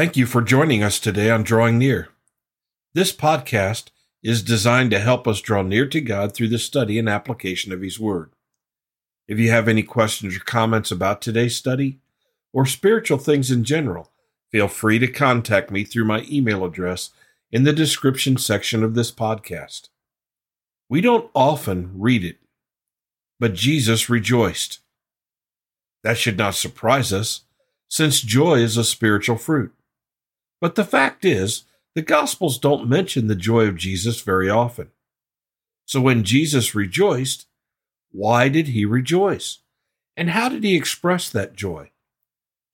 Thank you for joining us today on Drawing Near. This podcast is designed to help us draw near to God through the study and application of His Word. If you have any questions or comments about today's study or spiritual things in general, feel free to contact me through my email address in the description section of this podcast. We don't often read it, but Jesus rejoiced. That should not surprise us, since joy is a spiritual fruit. But the fact is, the Gospels don't mention the joy of Jesus very often. So when Jesus rejoiced, why did he rejoice? And how did he express that joy?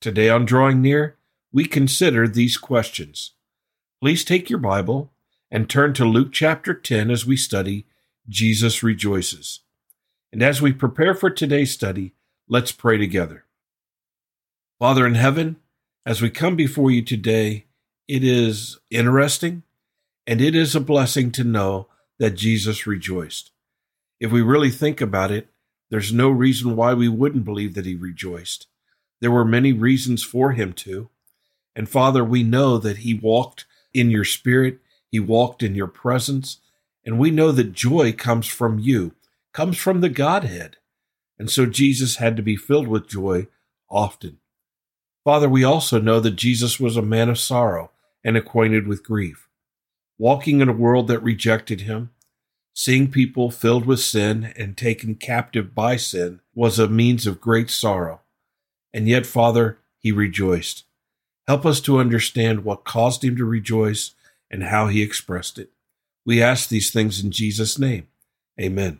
Today on Drawing Near, we consider these questions. Please take your Bible and turn to Luke chapter 10 as we study Jesus Rejoices. And as we prepare for today's study, let's pray together. Father in heaven, as we come before you today, it is interesting and it is a blessing to know that Jesus rejoiced. If we really think about it, there's no reason why we wouldn't believe that he rejoiced. There were many reasons for him to. And Father, we know that he walked in your spirit, he walked in your presence, and we know that joy comes from you, comes from the Godhead. And so Jesus had to be filled with joy often. Father, we also know that Jesus was a man of sorrow and acquainted with grief. Walking in a world that rejected him, seeing people filled with sin and taken captive by sin was a means of great sorrow. And yet, Father, he rejoiced. Help us to understand what caused him to rejoice and how he expressed it. We ask these things in Jesus' name. Amen.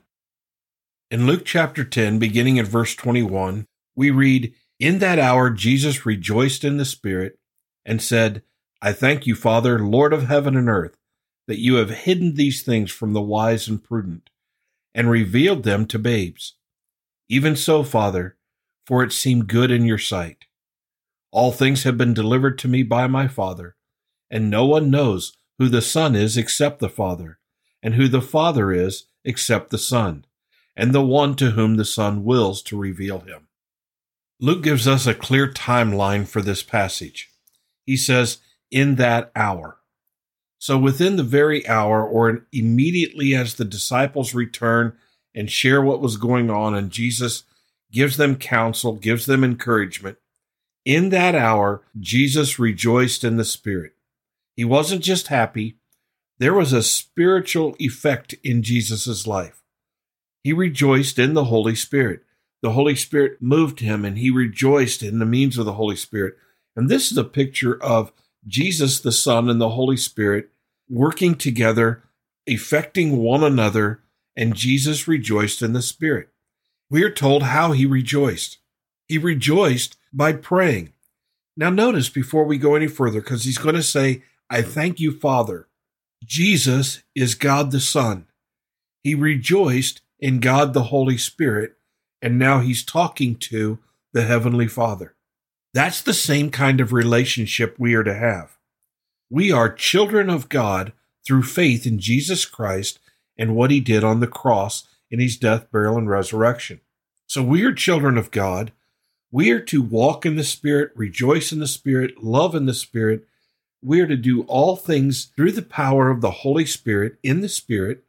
In Luke chapter 10, beginning at verse 21, we read, In that hour Jesus rejoiced in the Spirit and said, I thank you, Father, Lord of heaven and earth, that you have hidden these things from the wise and prudent, and revealed them to babes. Even so, Father, for it seemed good in your sight. All things have been delivered to me by my Father, and no one knows who the Son is except the Father, and who the Father is except the Son, and the one to whom the Son wills to reveal him. Luke gives us a clear timeline for this passage. He says, in that hour. So within the very hour, or immediately as the disciples return and share what was going on, and Jesus gives them counsel, gives them encouragement, in that hour, Jesus rejoiced in the Spirit. He wasn't just happy, there was a spiritual effect in Jesus' life. He rejoiced in the Holy Spirit. The Holy Spirit moved him, and he rejoiced in the means of the Holy Spirit. And this is a picture of Jesus the Son and the Holy Spirit working together, affecting one another, and Jesus rejoiced in the Spirit. We are told how he rejoiced. He rejoiced by praying. Now, notice before we go any further, because he's going to say, I thank you, Father. Jesus is God the Son. He rejoiced in God the Holy Spirit, and now he's talking to the Heavenly Father. That's the same kind of relationship we are to have. We are children of God through faith in Jesus Christ and what he did on the cross in his death, burial, and resurrection. So we are children of God. We are to walk in the Spirit, rejoice in the Spirit, love in the Spirit. We are to do all things through the power of the Holy Spirit in the Spirit.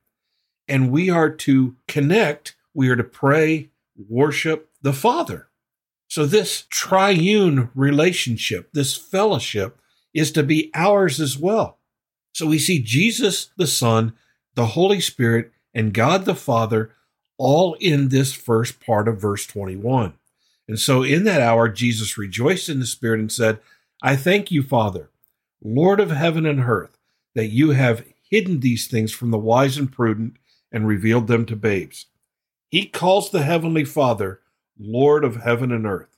And we are to connect, we are to pray, worship the Father. So, this triune relationship, this fellowship, is to be ours as well. So, we see Jesus the Son, the Holy Spirit, and God the Father all in this first part of verse 21. And so, in that hour, Jesus rejoiced in the Spirit and said, I thank you, Father, Lord of heaven and earth, that you have hidden these things from the wise and prudent and revealed them to babes. He calls the Heavenly Father Lord of heaven and earth.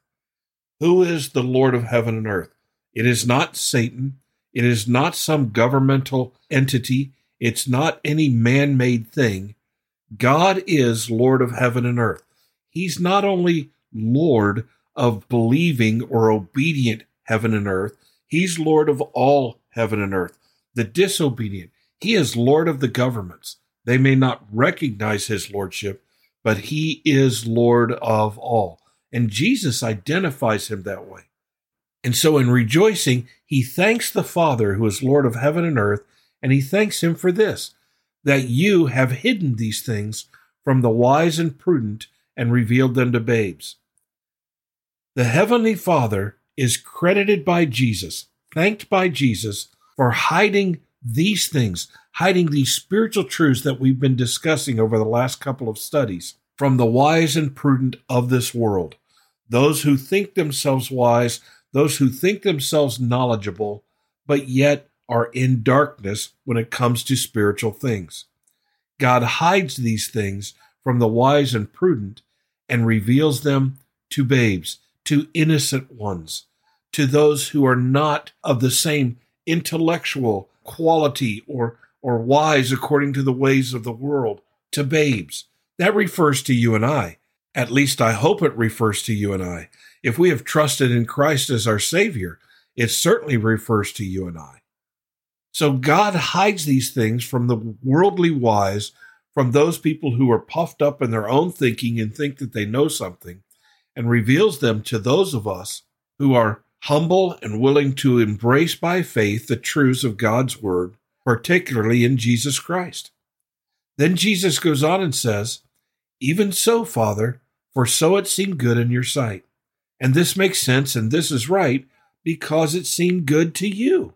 Who is the Lord of heaven and earth? It is not Satan. It is not some governmental entity. It's not any man made thing. God is Lord of heaven and earth. He's not only Lord of believing or obedient heaven and earth, He's Lord of all heaven and earth. The disobedient, He is Lord of the governments. They may not recognize His Lordship, but he is Lord of all. And Jesus identifies him that way. And so in rejoicing, he thanks the Father who is Lord of heaven and earth, and he thanks him for this, that you have hidden these things from the wise and prudent and revealed them to babes. The Heavenly Father is credited by Jesus, thanked by Jesus for hiding these things, hiding these spiritual truths that we've been discussing over the last couple of studies from the wise and prudent of this world. Those who think themselves wise, those who think themselves knowledgeable, but yet are in darkness when it comes to spiritual things. God hides these things from the wise and prudent and reveals them to babes, to innocent ones, to those who are not of the same intellectual quality or, or wise according to the ways of the world, to babes. That refers to you and I. At least I hope it refers to you and I. If we have trusted in Christ as our Savior, it certainly refers to you and I. So God hides these things from the worldly wise, from those people who are puffed up in their own thinking and think that they know something, and reveals them to those of us who are humble and willing to embrace by faith the truths of God's Word, particularly in Jesus Christ. Then Jesus goes on and says, Even so, Father, for so it seemed good in your sight. And this makes sense and this is right because it seemed good to you.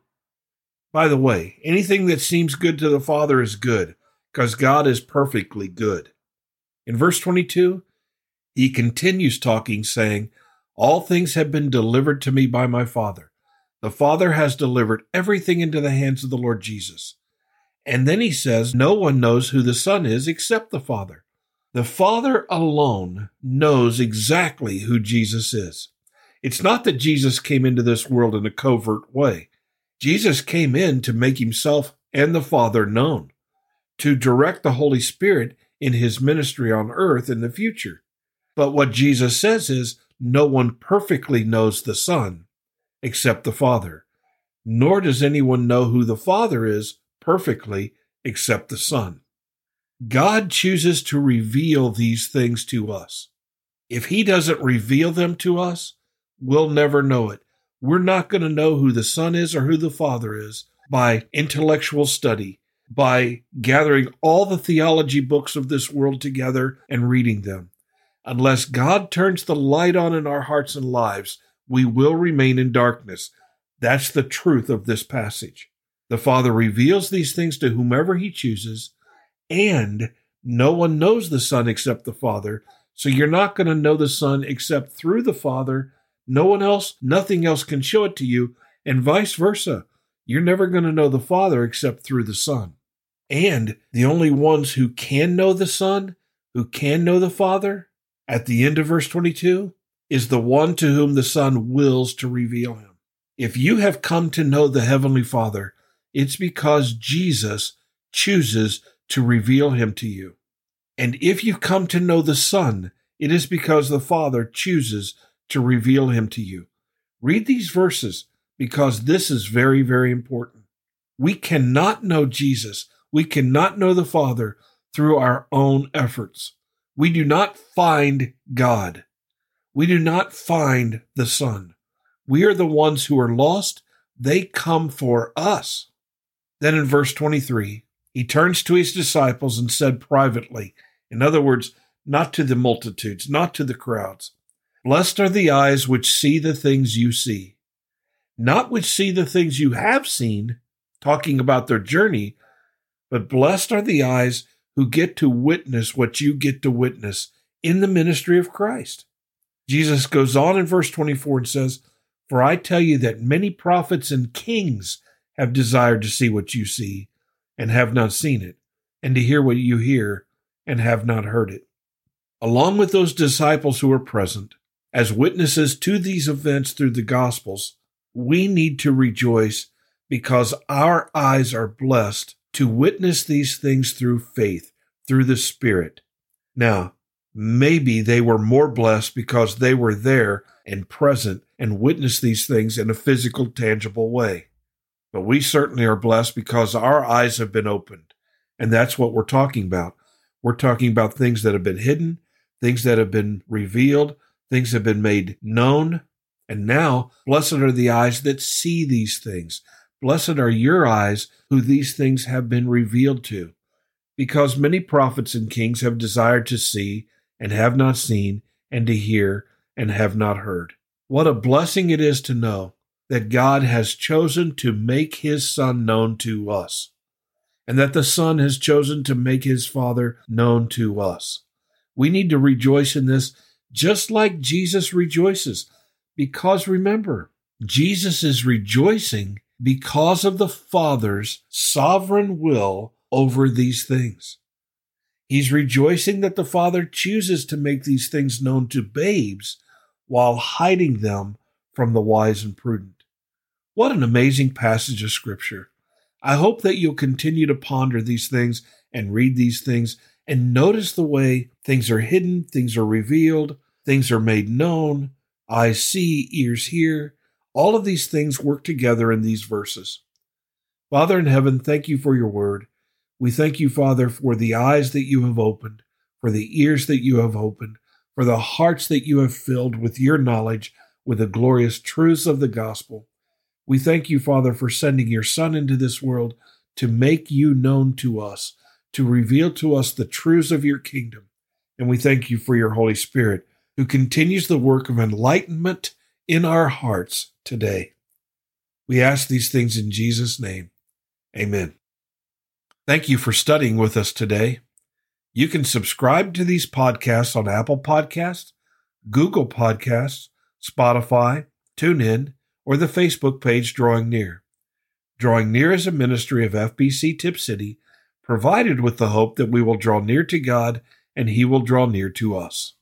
By the way, anything that seems good to the Father is good because God is perfectly good. In verse 22, he continues talking, saying, All things have been delivered to me by my Father. The Father has delivered everything into the hands of the Lord Jesus. And then he says, No one knows who the Son is except the Father. The Father alone knows exactly who Jesus is. It's not that Jesus came into this world in a covert way. Jesus came in to make himself and the Father known, to direct the Holy Spirit in his ministry on earth in the future. But what Jesus says is, no one perfectly knows the Son except the Father, nor does anyone know who the Father is perfectly except the Son. God chooses to reveal these things to us. If He doesn't reveal them to us, we'll never know it. We're not going to know who the Son is or who the Father is by intellectual study, by gathering all the theology books of this world together and reading them. Unless God turns the light on in our hearts and lives, we will remain in darkness. That's the truth of this passage. The Father reveals these things to whomever He chooses, and no one knows the Son except the Father. So you're not going to know the Son except through the Father. No one else, nothing else can show it to you, and vice versa. You're never going to know the Father except through the Son. And the only ones who can know the Son, who can know the Father, at the end of verse 22, is the one to whom the Son wills to reveal him. If you have come to know the Heavenly Father, it's because Jesus chooses to reveal him to you. And if you come to know the Son, it is because the Father chooses to reveal him to you. Read these verses because this is very, very important. We cannot know Jesus. We cannot know the Father through our own efforts. We do not find God. We do not find the Son. We are the ones who are lost. They come for us. Then in verse 23, he turns to his disciples and said privately, in other words, not to the multitudes, not to the crowds, Blessed are the eyes which see the things you see, not which see the things you have seen, talking about their journey, but blessed are the eyes who get to witness what you get to witness in the ministry of Christ. Jesus goes on in verse 24 and says, For I tell you that many prophets and kings have desired to see what you see and have not seen it, and to hear what you hear and have not heard it. Along with those disciples who were present, as witnesses to these events through the Gospels, we need to rejoice because our eyes are blessed to witness these things through faith, through the Spirit. Now, maybe they were more blessed because they were there and present and witnessed these things in a physical, tangible way. But we certainly are blessed because our eyes have been opened. And that's what we're talking about. We're talking about things that have been hidden, things that have been revealed, things have been made known, And now, blessed are the eyes that see these things. Blessed are your eyes who these things have been revealed to. Because many prophets and kings have desired to see and have not seen, and to hear and have not heard. What a blessing it is to know that God has chosen to make his Son known to us, and that the Son has chosen to make his Father known to us. We need to rejoice in this just like Jesus rejoices, because remember, Jesus is rejoicing because of the Father's sovereign will over these things. He's rejoicing that the Father chooses to make these things known to babes while hiding them from the wise and prudent. What an amazing passage of Scripture. I hope that you'll continue to ponder these things and read these things and notice the way things are hidden, things are revealed, things are made known, eyes see, ears hear. All of these things work together in these verses. Father in heaven, thank you for your word. We thank you, Father, for the eyes that you have opened, for the ears that you have opened, for the hearts that you have filled with your knowledge, with the glorious truths of the gospel. We thank you, Father, for sending your Son into this world to make you known to us, to reveal to us the truths of your kingdom. And we thank you for your Holy Spirit, who continues the work of enlightenment in our hearts today. We ask these things in Jesus' name. Amen. Thank you for studying with us today. You can subscribe to these podcasts on Apple Podcasts, Google Podcasts, Spotify, TuneIn, or the Facebook page Drawing Near. Drawing Near is a ministry of FBC Tipp City, provided with the hope that we will draw near to God and He will draw near to us.